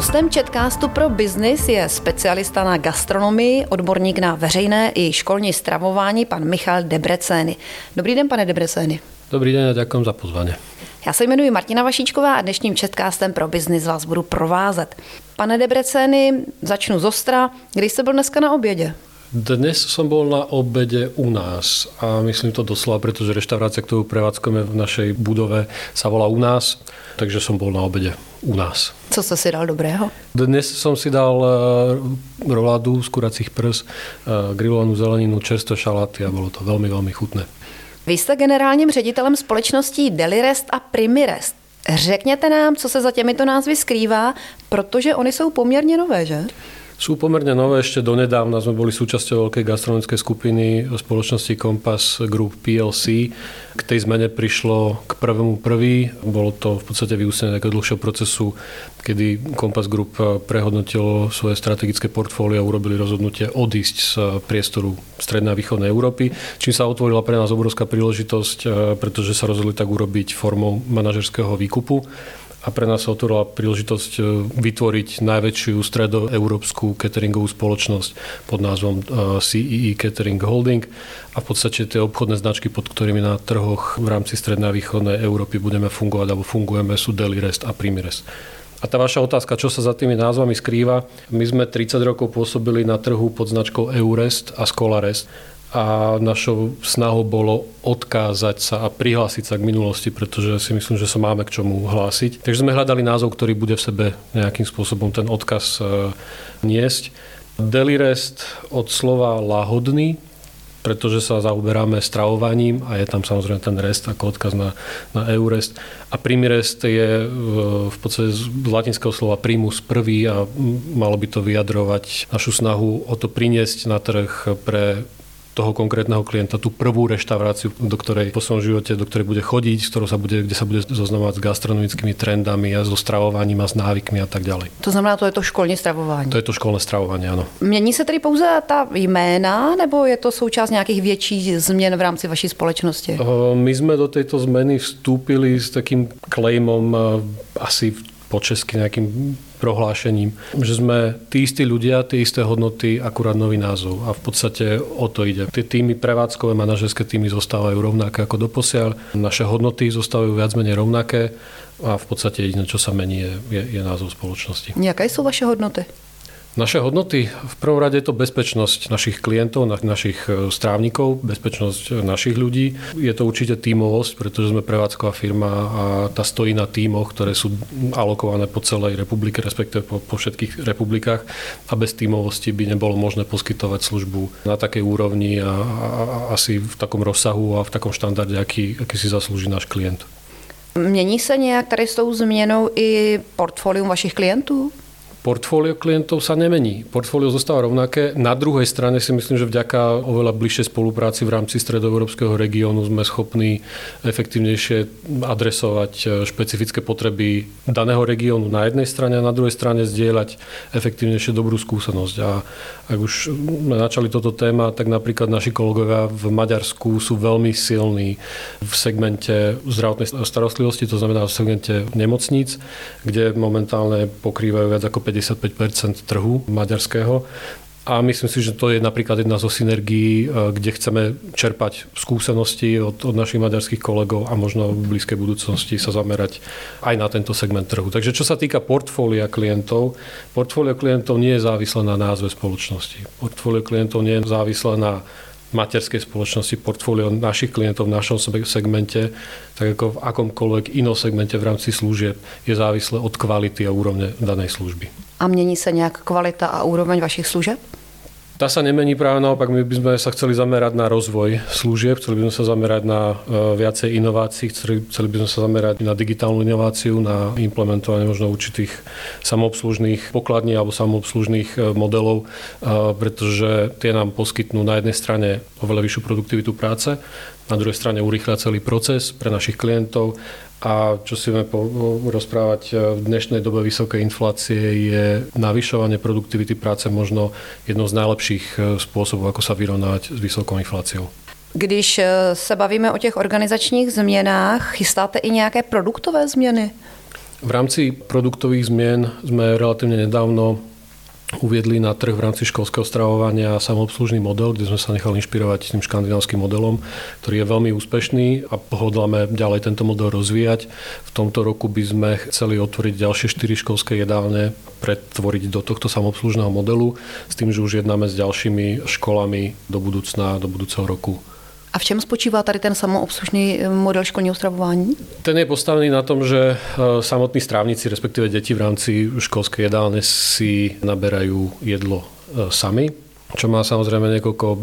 Hostem Chatcastu pro biznis je specialista na gastronomii, odborník na veřejné i školní stravování, pan Michal Debrecény. Dobrý den, pane Debrecény. Dobrý den a děkuji za pozvání. Já se jmenuji Martina Vašíčková a dnešním Chatcastem pro biznis vás budu provázet. Pane Debrecény, začnu z ostra. Kdy jste byl dneska na obědě? Dnes som bol na obede u nás a myslím to doslova, pretože reštaurácia, ktorú prevádzkujeme v našej budove, sa volá u nás, takže som bol na obede u nás. Co jste si dal dobrého? Dnes som si dal eh, roládu z kuracích prs, eh, grillovanú zeleninu, čerstvé šaláty a bolo to veľmi, veľmi chutné. Vy jste generálním ředitelem společností Delirest a Primirest. Řekněte nám, co se za těmito názvy skrývá, protože oni jsou poměrně nové, že? Sú pomerne nové, ešte donedávna sme boli súčasťou veľkej gastronomickej skupiny spoločnosti Compass Group PLC. K tej zmene prišlo k prvému prvý. Bolo to v podstate vyústené takého dlhšieho procesu, kedy Compass Group prehodnotilo svoje strategické portfólio a urobili rozhodnutie odísť z priestoru Strednej a Východnej Európy, čím sa otvorila pre nás obrovská príležitosť, pretože sa rozhodli tak urobiť formou manažerského výkupu a pre nás sa otvorila príležitosť e, vytvoriť najväčšiu stredoeurópsku cateringovú spoločnosť pod názvom CEE e Catering Holding a v podstate tie obchodné značky, pod ktorými na trhoch v rámci strednej a východnej Európy budeme fungovať alebo fungujeme sú Delirest a Primirest. A tá vaša otázka, čo sa za tými názvami skrýva? My sme 30 rokov pôsobili na trhu pod značkou Eurest a Scholarest a našou snahou bolo odkázať sa a prihlásiť sa k minulosti, pretože si myslím, že sa máme k čomu hlásiť. Takže sme hľadali názov, ktorý bude v sebe nejakým spôsobom ten odkaz e, niesť. Delirest od slova lahodný, pretože sa zaoberáme stravovaním a je tam samozrejme ten rest ako odkaz na, na Eurest. A primirest je v podstate z latinského slova primus prvý a malo by to vyjadrovať našu snahu o to priniesť na trh pre toho konkrétneho klienta, tú prvú reštauráciu, do ktorej po svojom živote, do ktorej bude chodiť, s ktorou sa bude, kde sa bude zoznamovať s gastronomickými trendami a so stravovaním a s návykmi a tak ďalej. To znamená, to je to školní stravování. To je to školné stravování, ano. Mění se tedy pouze ta jména, nebo je to součást nějakých větších změn v rámci vaší společnosti? My jsme do této zmeny vstúpili s takým claimom asi po česky nejakým prohlášením, že sme tí istí ľudia, tie isté hodnoty, akurát nový názov. A v podstate o to ide. Tie týmy prevádzkové, manažerské týmy zostávajú rovnaké ako doposiaľ. Naše hodnoty zostávajú viac menej rovnaké a v podstate jediné, čo sa mení, je, je, je názov spoločnosti. Jaké sú vaše hodnoty? Naše hodnoty, v prvom rade je to bezpečnosť našich klientov, našich e, strávnikov, bezpečnosť e, našich ľudí. Je to určite tímovosť, pretože sme prevádzková firma a tá stojí na tímoch, ktoré sú alokované po celej republike, respektíve po, po všetkých republikách a bez tímovosti by nebolo možné poskytovať službu na takej úrovni a, a, a asi v takom rozsahu a v takom štandarde, aký, aký si zaslúži náš klient. Mění se nějak tady s tou změnou i portfolium vašich klientů? Portfólio klientov sa nemení. Portfólio zostáva rovnaké. Na druhej strane si myslím, že vďaka oveľa bližšej spolupráci v rámci stredoeurópskeho regiónu sme schopní efektívnejšie adresovať e, špecifické potreby daného regiónu na jednej strane a na druhej strane zdieľať efektívnejšie dobrú skúsenosť. A ak už sme načali toto téma, tak napríklad naši kolegovia v Maďarsku sú veľmi silní v segmente zdravotnej starostlivosti, to znamená v segmente nemocníc, kde momentálne pokrývajú viac ako 55% trhu maďarského. A myslím si, že to je napríklad jedna zo synergií, e, kde chceme čerpať skúsenosti od, od našich maďarských kolegov a možno v blízkej budúcnosti sa zamerať aj na tento segment trhu. Takže čo sa týka portfólia klientov, portfólio klientov nie je závislé na názve spoločnosti. Portfólio klientov nie je závislé na materskej spoločnosti, portfólio našich klientov v našom segmente, tak ako v akomkoľvek inom segmente v rámci služieb, je závislé od kvality a úrovne danej služby. A mění se nějak kvalita a úroveň vašich služeb? Tá sa nemení práve naopak, my by sme sa chceli zamerať na rozvoj služieb, chceli by sme sa zamerať na e, viacej inovácií, chceli, by sme sa zamerať na digitálnu inováciu, na implementovanie možno určitých samoobslužných pokladní alebo samoobslužných e, modelov, e, pretože tie nám poskytnú na jednej strane oveľa vyššiu produktivitu práce, na druhej strane urýchľa celý proces pre našich klientov a čo si vieme rozprávať e, v dnešnej dobe vysokej inflácie je navyšovanie produktivity práce možno jednou z najlepších e, spôsobov, ako sa vyrovnať s vysokou infláciou. Když e, se bavíme o těch organizačních změnách, chystáte i nějaké produktové změny? V rámci produktových zmien sme relatívne nedávno uviedli na trh v rámci školského stravovania samoobslužný model, kde sme sa nechali inšpirovať tým škandinávským modelom, ktorý je veľmi úspešný a hodláme ďalej tento model rozvíjať. V tomto roku by sme chceli otvoriť ďalšie 4 školské jedálne, pretvoriť do tohto samoobslužného modelu, s tým, že už jednáme s ďalšími školami do budúcna, do budúceho roku. A v čem spočívá tady ten samoobslužný eh, model školního stravování? Ten je postavený na tom, že eh, samotní strávnici, respektíve deti v rámci školské jedálne si naberajú jedlo eh, sami čo má samozrejme niekoľko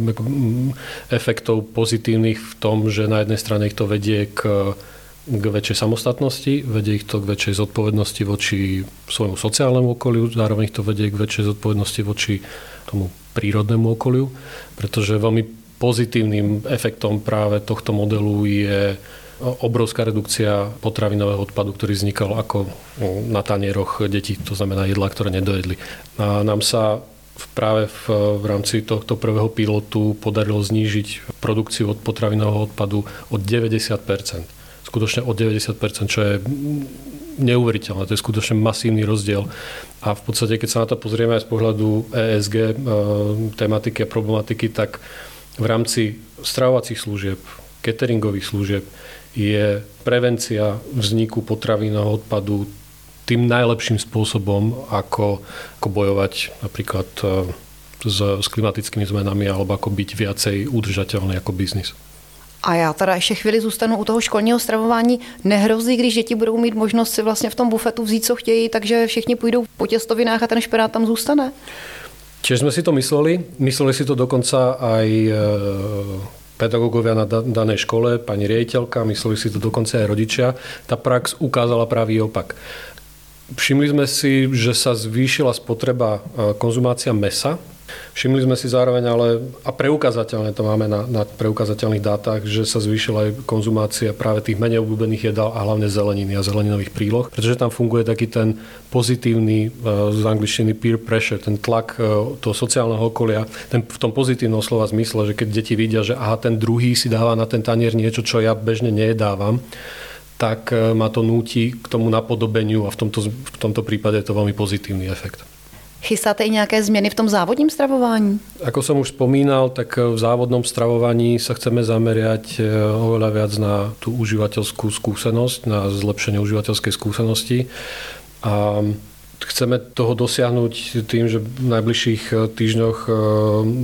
efektov pozitívnych v tom, že na jednej strane ich to vedie k, k väčšej samostatnosti, vedie ich to k väčšej zodpovednosti voči svojmu sociálnemu okoliu, zároveň ich to vedie k väčšej zodpovednosti voči tomu prírodnému okoliu, pretože veľmi Pozitívnym efektom práve tohto modelu je obrovská redukcia potravinového odpadu, ktorý vznikal ako na tanieroch detí, to znamená jedla, ktoré nedojedli. A nám sa práve v, v rámci tohto prvého pilotu podarilo znížiť produkciu od potravinového odpadu od 90% Skutočne od 90% čo je neuveriteľné. To je skutočne masívny rozdiel. A v podstate, keď sa na to pozrieme aj z pohľadu ESG e, tematiky a problematiky, tak v rámci stravovacích služieb, cateringových služieb je prevencia vzniku potravinového odpadu tým najlepším spôsobom, ako, ako bojovať napríklad e, s, s klimatickými zmenami alebo ako byť viacej udržateľný ako biznis. A já teda ještě chvíli zůstanu u toho školního stravování. Nehrozí, když děti budou mít možnost si vlastně v tom bufetu vzít, co chtějí, takže všichni půjdou po těstovinách a ten špenát tam zůstane? Tiež sme si to mysleli. Mysleli si to dokonca aj e, pedagógovia na danej škole, pani riaditeľka, mysleli si to dokonca aj rodičia. Tá prax ukázala pravý opak. Všimli sme si, že sa zvýšila spotreba e, konzumácia mesa Všimli sme si zároveň ale, a preukazateľne to máme na, na preukazateľných dátach, že sa zvýšila aj konzumácia práve tých menej obľúbených jedál a hlavne zeleniny a zeleninových príloh, pretože tam funguje taký ten pozitívny e, z angličtiny peer pressure, ten tlak e, toho sociálneho okolia, ten v tom pozitívnom slova zmysle, že keď deti vidia, že aha, ten druhý si dáva na ten tanier niečo, čo ja bežne nejedávam, tak e, ma to núti k tomu napodobeniu a v tomto, v tomto prípade je to veľmi pozitívny efekt. Chystáte i nejaké zmeny v tom závodním stravování? Ako som už spomínal, tak v závodnom stravovaní sa chceme zameriať eh, oveľa viac na tú užívateľskú skúsenosť, na zlepšenie užívateľskej skúsenosti. A Chceme toho dosiahnuť tým, že v najbližších eh, týždňoch eh,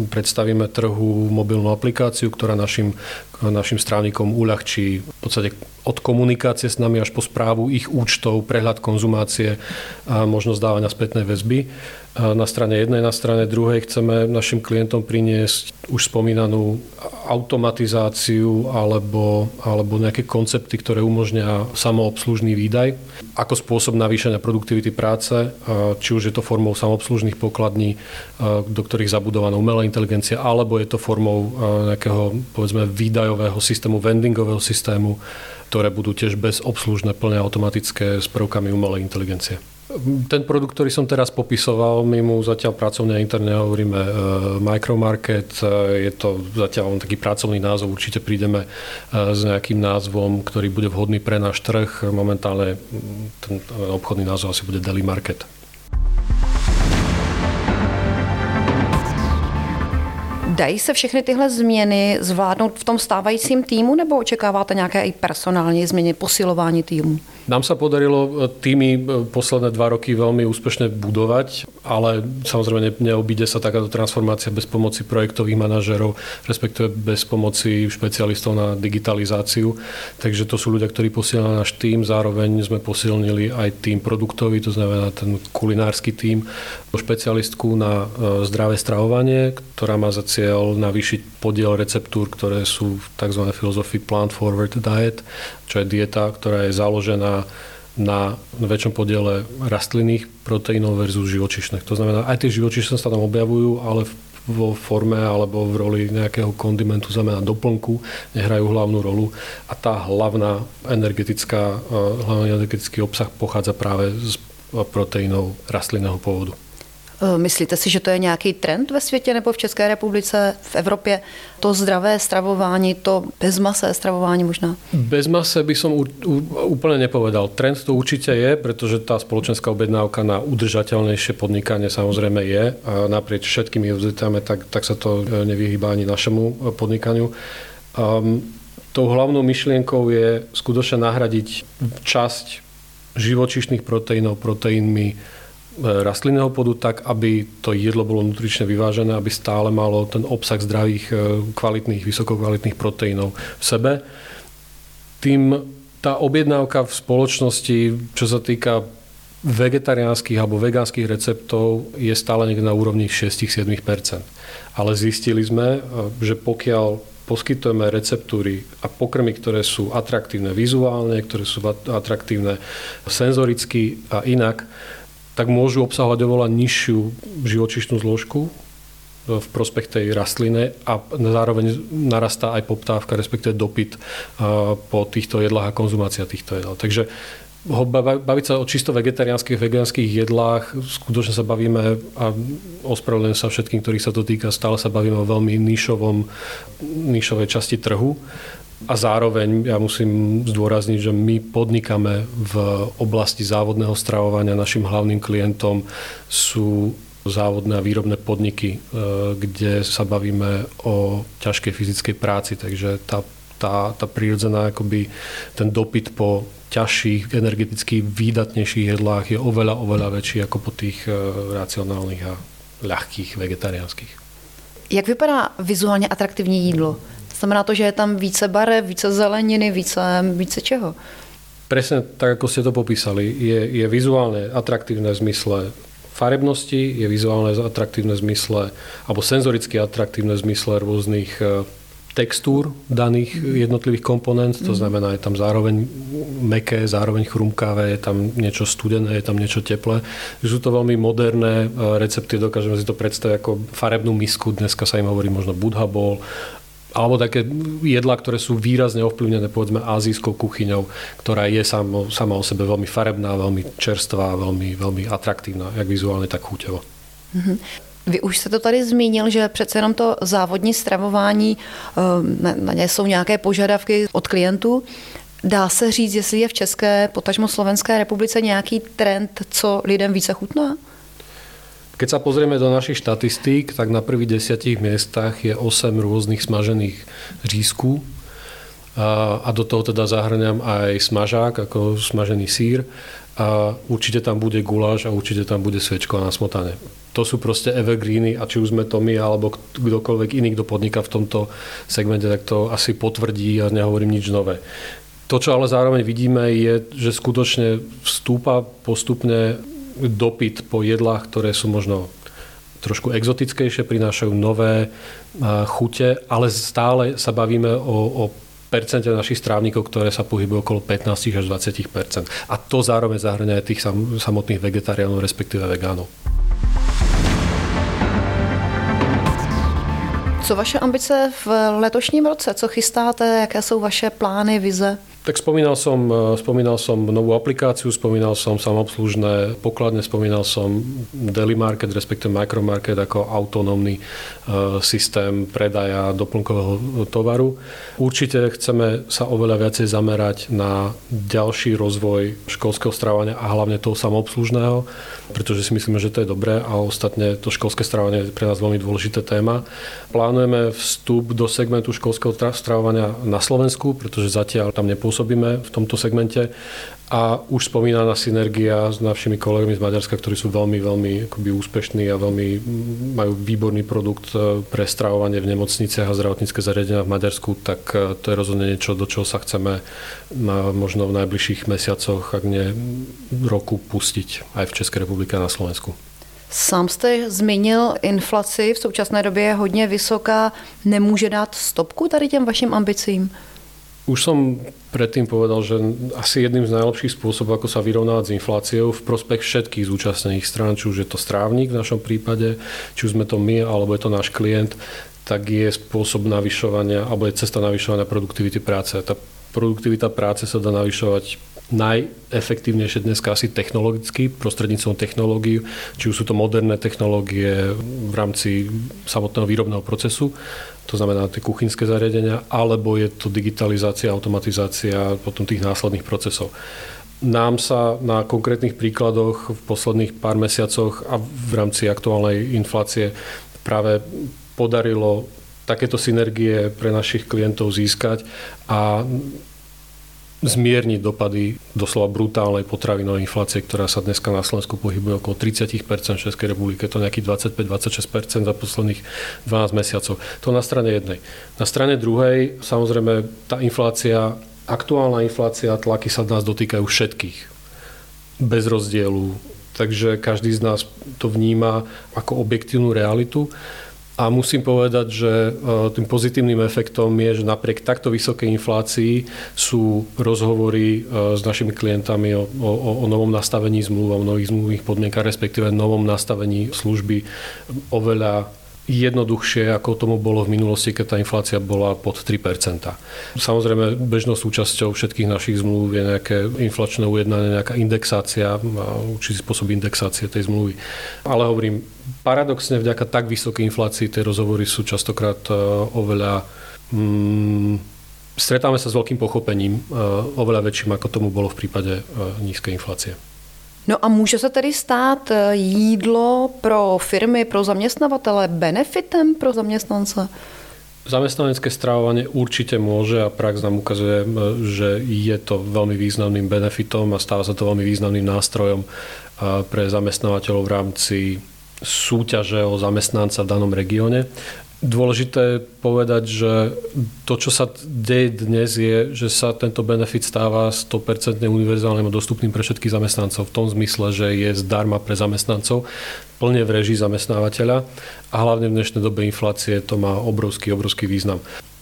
predstavíme trhu mobilnú aplikáciu, ktorá našim, našim strávnikom uľahčí v podstate od komunikácie s nami až po správu ich účtov, prehľad konzumácie a možnosť dávania spätnej väzby. Na strane jednej, na strane druhej chceme našim klientom priniesť už spomínanú automatizáciu alebo, alebo nejaké koncepty, ktoré umožňa samoobslužný výdaj ako spôsob navýšenia produktivity práce, či už je to formou samoobslužných pokladní, do ktorých zabudovaná umelá inteligencia, alebo je to formou nejakého povedzme výdajového systému, vendingového systému, ktoré budú tiež bezobslužné, plne automatické s prvkami umelej inteligencie. Ten produkt, ktorý som teraz popisoval, my mu zatiaľ pracovne interne hovoríme uh, micromarket. Je to zatiaľ len taký pracovný názov. Určite prídeme uh, s nejakým názvom, ktorý bude vhodný pre náš trh. Momentálne ten obchodný názov asi bude Deli Market. Dají se všechny tyhle změny zvládnout v tom stávajícím týmu nebo očekáváte nějaké i personální změny, posilování týmu? Nám sa podarilo e, týmy e, posledné dva roky veľmi úspešne budovať, ale samozrejme neobíde sa takáto transformácia bez pomoci projektových manažerov, respektíve bez pomoci špecialistov na digitalizáciu. Takže to sú ľudia, ktorí posielali náš tým, zároveň sme posilnili aj tým produktový, to znamená ten kulinársky tým, špecialistku na e, zdravé stravovanie, ktorá má za cieľ navýšiť podiel receptúr, ktoré sú v tzv. filozofii Plant Forward Diet, čo je dieta, ktorá je založená na väčšom podiele rastlinných proteínov versus živočišných. To znamená, aj tie živočišné sa tam objavujú, ale vo forme alebo v roli nejakého kondimentu, znamená doplnku, nehrajú hlavnú rolu a tá hlavná energetická, hlavný energetický obsah pochádza práve z proteínov rastlinného pôvodu. E, myslíte si, že to je nějaký trend ve světě nebo v České republice, v Evropě? To zdravé stravování, to bezmasé stravování možná? Bezmasé by som úplne nepovedal. Trend to určite je, pretože tá spoločenská objednávka na udržateľnejšie podnikanie samozrejme je. A naprieč všetkými univerzitami, tak, tak sa to e, nevyhýba ani našemu podnikaniu. Um, tou hlavnou myšlienkou je skutočne nahradiť časť živočišných proteínov proteínmi rastlinného podu tak, aby to jedlo bolo nutrične vyvážené, aby stále malo ten obsah zdravých, e, kvalitných, vysokokvalitných proteínov v sebe. Tým tá objednávka v spoločnosti, čo sa týka vegetariánskych alebo vegánskych receptov je stále niekde na úrovni 6-7%. Ale zistili sme, e, že pokiaľ poskytujeme receptúry a pokrmy, ktoré sú atraktívne vizuálne, ktoré sú atraktívne senzoricky a inak, tak môžu obsahovať oveľa nižšiu živočišnú zložku e, v prospech tej rastliny a zároveň narastá aj poptávka, respektíve dopyt e, po týchto jedlách a konzumácia týchto jedl. Takže baviť sa o čisto vegetariánskych, vegánskych jedlách, skutočne sa bavíme a ospravedlňujem sa všetkým, ktorých sa to týka, stále sa bavíme o veľmi nišovom, nišovej časti trhu a zároveň ja musím zdôrazniť, že my podnikáme v oblasti závodného stravovania. Našim hlavným klientom sú závodné a výrobné podniky, e, kde sa bavíme o ťažkej fyzickej práci. Takže tá, tá, tá prírodzená, akoby ten dopyt po ťažších, energeticky výdatnejších jedlách je oveľa, oveľa väčší ako po tých e, racionálnych a ľahkých vegetariánskych. Jak vypadá vizuálně atraktivní jídlo? Znamená to, že je tam více barev, více zeleniny, více, více čeho? Presne tak, ako ste to popísali. Je, je vizuálne atraktívne v zmysle farebnosti, je vizuálne atraktívne v zmysle, alebo senzoricky atraktívne v zmysle rôznych e, textúr daných jednotlivých komponent, to mhm. znamená, je tam zároveň meké, zároveň chrumkavé, je tam niečo studené, je tam niečo teplé. Sú to veľmi moderné e, recepty, dokážeme si to predstaviť ako farebnú misku, dneska sa im hovorí možno budha alebo také jedlá, ktoré sú výrazne ovplyvnené povedzme azijskou kuchyňou, ktorá je samo, sama o sebe veľmi farebná, veľmi čerstvá, veľmi, veľmi atraktívna, jak vizuálne, tak chuťovo. Mm-hmm. Vy už jste to tady zmínil, že přece jenom to závodní stravování, na ně jsou nějaké požadavky od klientů. Dá se říct, jestli je v České, potažmo Slovenské republice nějaký trend, co lidem více chutná? Keď sa pozrieme do našich štatistík, tak na prvých desiatich miestach je 8 rôznych smažených řízků a, do toho teda zahrňam aj smažák, ako smažený sír a určite tam bude guláš a určite tam bude svečko na smotane. To sú proste evergreeny a či už sme to my alebo kdokoľvek iný, kto podniká v tomto segmente, tak to asi potvrdí a nehovorím nič nové. To, čo ale zároveň vidíme, je, že skutočne vstúpa postupne dopyt po jedlách, ktoré sú možno trošku exotickejšie, prinášajú nové chute, ale stále sa bavíme o, o percente našich strávnikov, ktoré sa pohybujú okolo 15 až 20% A to zároveň zahrňa aj tých samotných vegetariánov, respektíve vegánov. Co vaše ambice v letošním roce? Co chystáte? Jaké jsou vaše plány, vize? Tak spomínal som, e, spomínal som novú aplikáciu, spomínal som samobslužné pokladne, spomínal som Daily Market, respektíve Micromarket ako autonómny e, systém predaja doplnkového tovaru. Určite chceme sa oveľa viacej zamerať na ďalší rozvoj školského stravovania a hlavne toho samobslužného, pretože si myslíme, že to je dobré a ostatne to školské stravovanie je pre nás veľmi dôležité téma. Plánujeme vstup do segmentu školského stravovania na Slovensku, pretože zatiaľ tam nepôsobíme pôsobíme v tomto segmente a už spomínaná synergia s našimi kolegami z Maďarska, ktorí sú veľmi, veľmi akoby úspešní a veľmi majú výborný produkt e, pre stravovanie v nemocniciach a zdravotnícke zariadenia v Maďarsku, tak e, to je rozhodne niečo, do čoho sa chceme na, možno v najbližších mesiacoch, ak nie roku, pustiť aj v Českej republike a na Slovensku. Sám jste zmínil inflaci, v současné době je hodně vysoká. Nemůže dát stopku tady těm vašim ambicím? Už som predtým povedal, že asi jedným z najlepších spôsobov, ako sa vyrovnávať s infláciou v prospech všetkých zúčastnených strán, či už je to strávnik v našom prípade, či už sme to my, alebo je to náš klient, tak je spôsob navyšovania, alebo je cesta navyšovania produktivity práce. Tá produktivita práce sa dá navyšovať najefektívnejšie dneska asi technologicky, prostredníctvom technológií, či už sú to moderné technológie v rámci samotného výrobného procesu, to znamená tie kuchynské zariadenia, alebo je to digitalizácia, automatizácia potom tých následných procesov. Nám sa na konkrétnych príkladoch v posledných pár mesiacoch a v rámci aktuálnej inflácie práve podarilo takéto synergie pre našich klientov získať a zmierniť dopady doslova brutálnej potravinovej inflácie, ktorá sa dneska na Slovensku pohybuje okolo 30 v Českej republike, to nejakých 25-26% za posledných 12 mesiacov. To na strane jednej. Na strane druhej, samozrejme, tá inflácia, aktuálna inflácia, tlaky sa nás dotýkajú všetkých. Bez rozdielu. Takže každý z nás to vníma ako objektívnu realitu. A musím povedať, že e, tým pozitívnym efektom je, že napriek takto vysokej inflácii sú rozhovory e, s našimi klientami o, o, o novom nastavení zmluv, o nových zmluvných podmienkach, respektíve novom nastavení služby oveľa jednoduchšie, ako tomu bolo v minulosti, keď tá inflácia bola pod 3% Samozrejme, bežnou súčasťou všetkých našich zmluv je nejaké inflačné ujednanie, nejaká indexácia, určitý spôsob indexácie tej zmluvy. Ale hovorím, paradoxne vďaka tak vysokej inflácii tie rozhovory sú častokrát e, oveľa mm, stretáme sa s veľkým pochopením, e, oveľa väčším, ako tomu bolo v prípade e, nízkej inflácie. No a může se tedy stát eh, jídlo pro firmy, pro zaměstnavatele benefitem pro zaměstnance? Zamestnanecké stravovanie určite môže a prax nám ukazuje, eh, že je to veľmi významným benefitom a stáva sa to veľmi významným nástrojom eh, pre zamestnávateľov v rámci súťaže o zamestnanca v danom regióne. Dôležité povedať, že to, čo sa deje dnes, je, že sa tento benefit stáva 100% univerzálnym a dostupným pre všetkých zamestnancov v tom zmysle, že je zdarma pre zamestnancov, plne v režii zamestnávateľa a hlavne v dnešnej dobe inflácie to má obrovský, obrovský význam.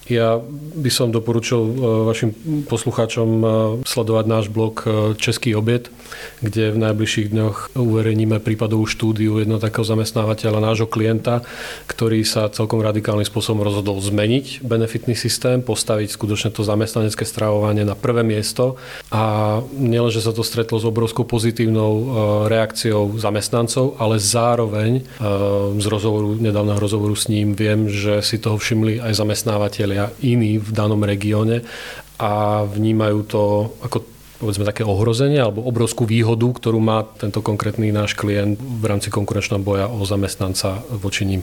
Ja by som doporučil e, vašim poslucháčom e, sledovať náš blog e, Český obed, kde v najbližších dňoch uverejníme prípadovú štúdiu jedno takého zamestnávateľa, nášho klienta, ktorý sa celkom radikálnym spôsobom rozhodol zmeniť benefitný systém, postaviť skutočne to zamestnanecké stravovanie na prvé miesto. A nielenže sa to stretlo s obrovskou pozitívnou reakciou zamestnancov, ale zároveň z rozhovoru, nedávneho rozhovoru s ním viem, že si toho všimli aj zamestnávateľia iní v danom regióne a vnímajú to ako povedzme také ohrozenie alebo obrovskú výhodu, ktorú má tento konkrétny náš klient v rámci konkurenčného boja o zamestnanca voči ním.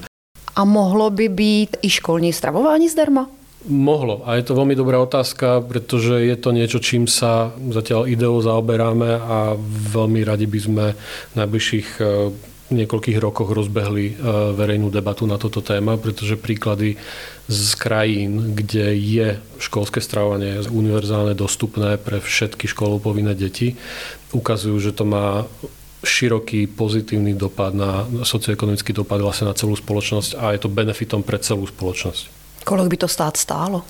A mohlo by byť i školní stravování zdarma? Mohlo. A je to veľmi dobrá otázka, pretože je to niečo, čím sa zatiaľ ideou zaoberáme a veľmi radi by sme v najbližších niekoľkých rokoch rozbehli e, verejnú debatu na toto téma, pretože príklady z krajín, kde je školské stravovanie univerzálne dostupné pre všetky školov povinné deti, ukazujú, že to má široký pozitívny dopad na socioekonomický dopad vlastne na celú spoločnosť a je to benefitom pre celú spoločnosť. Kolik by to stát stálo?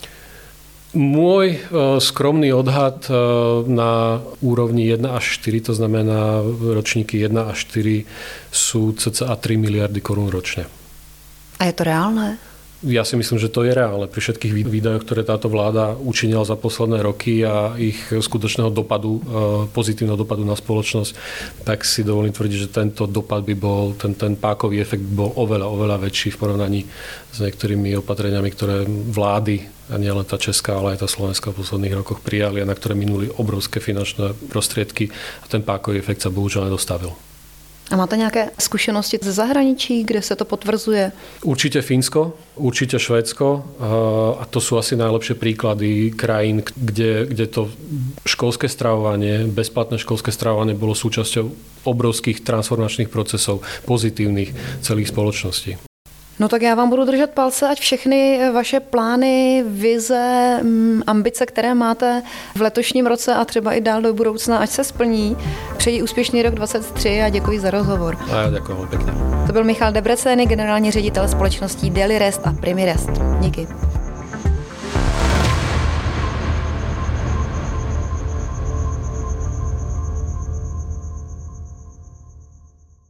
Môj e, skromný odhad e, na úrovni 1 až 4, to znamená ročníky 1 až 4, sú cca 3 miliardy korún ročne. A je to reálne? Ja si myslím, že to je reálne pri všetkých výdajoch, ktoré táto vláda učinila za posledné roky a ich skutočného dopadu, e, pozitívneho dopadu na spoločnosť, tak si dovolím tvrdiť, že tento dopad by bol, ten, ten pákový efekt by bol oveľa, oveľa väčší v porovnaní s niektorými opatreniami, ktoré vlády, nielen tá Česká, ale aj tá Slovenská v posledných rokoch prijali a na ktoré minuli obrovské finančné prostriedky a ten pákový efekt sa bohužiaľ nedostavil. A máte nějaké zkušenosti ze zahraničí, kde se to potvrzuje? Určite Fínsko, určite Švédsko a to sú asi najlepšie príklady krajín, kde, kde to školské stravovanie, bezplatné školské stravovanie bolo súčasťou obrovských transformačných procesov pozitívnych celých spoločností. No tak já vám budu držet palce, ať všechny vaše plány, vize, mm, ambice, které máte v letošním roce a třeba i dál do budoucna, ať se splní. Přeji úspěšný rok 2023 a děkuji za rozhovor. A já děkuji pěkně. To byl Michal Debreceny, generální ředitel společností Daily Rest a Primirest. Díky.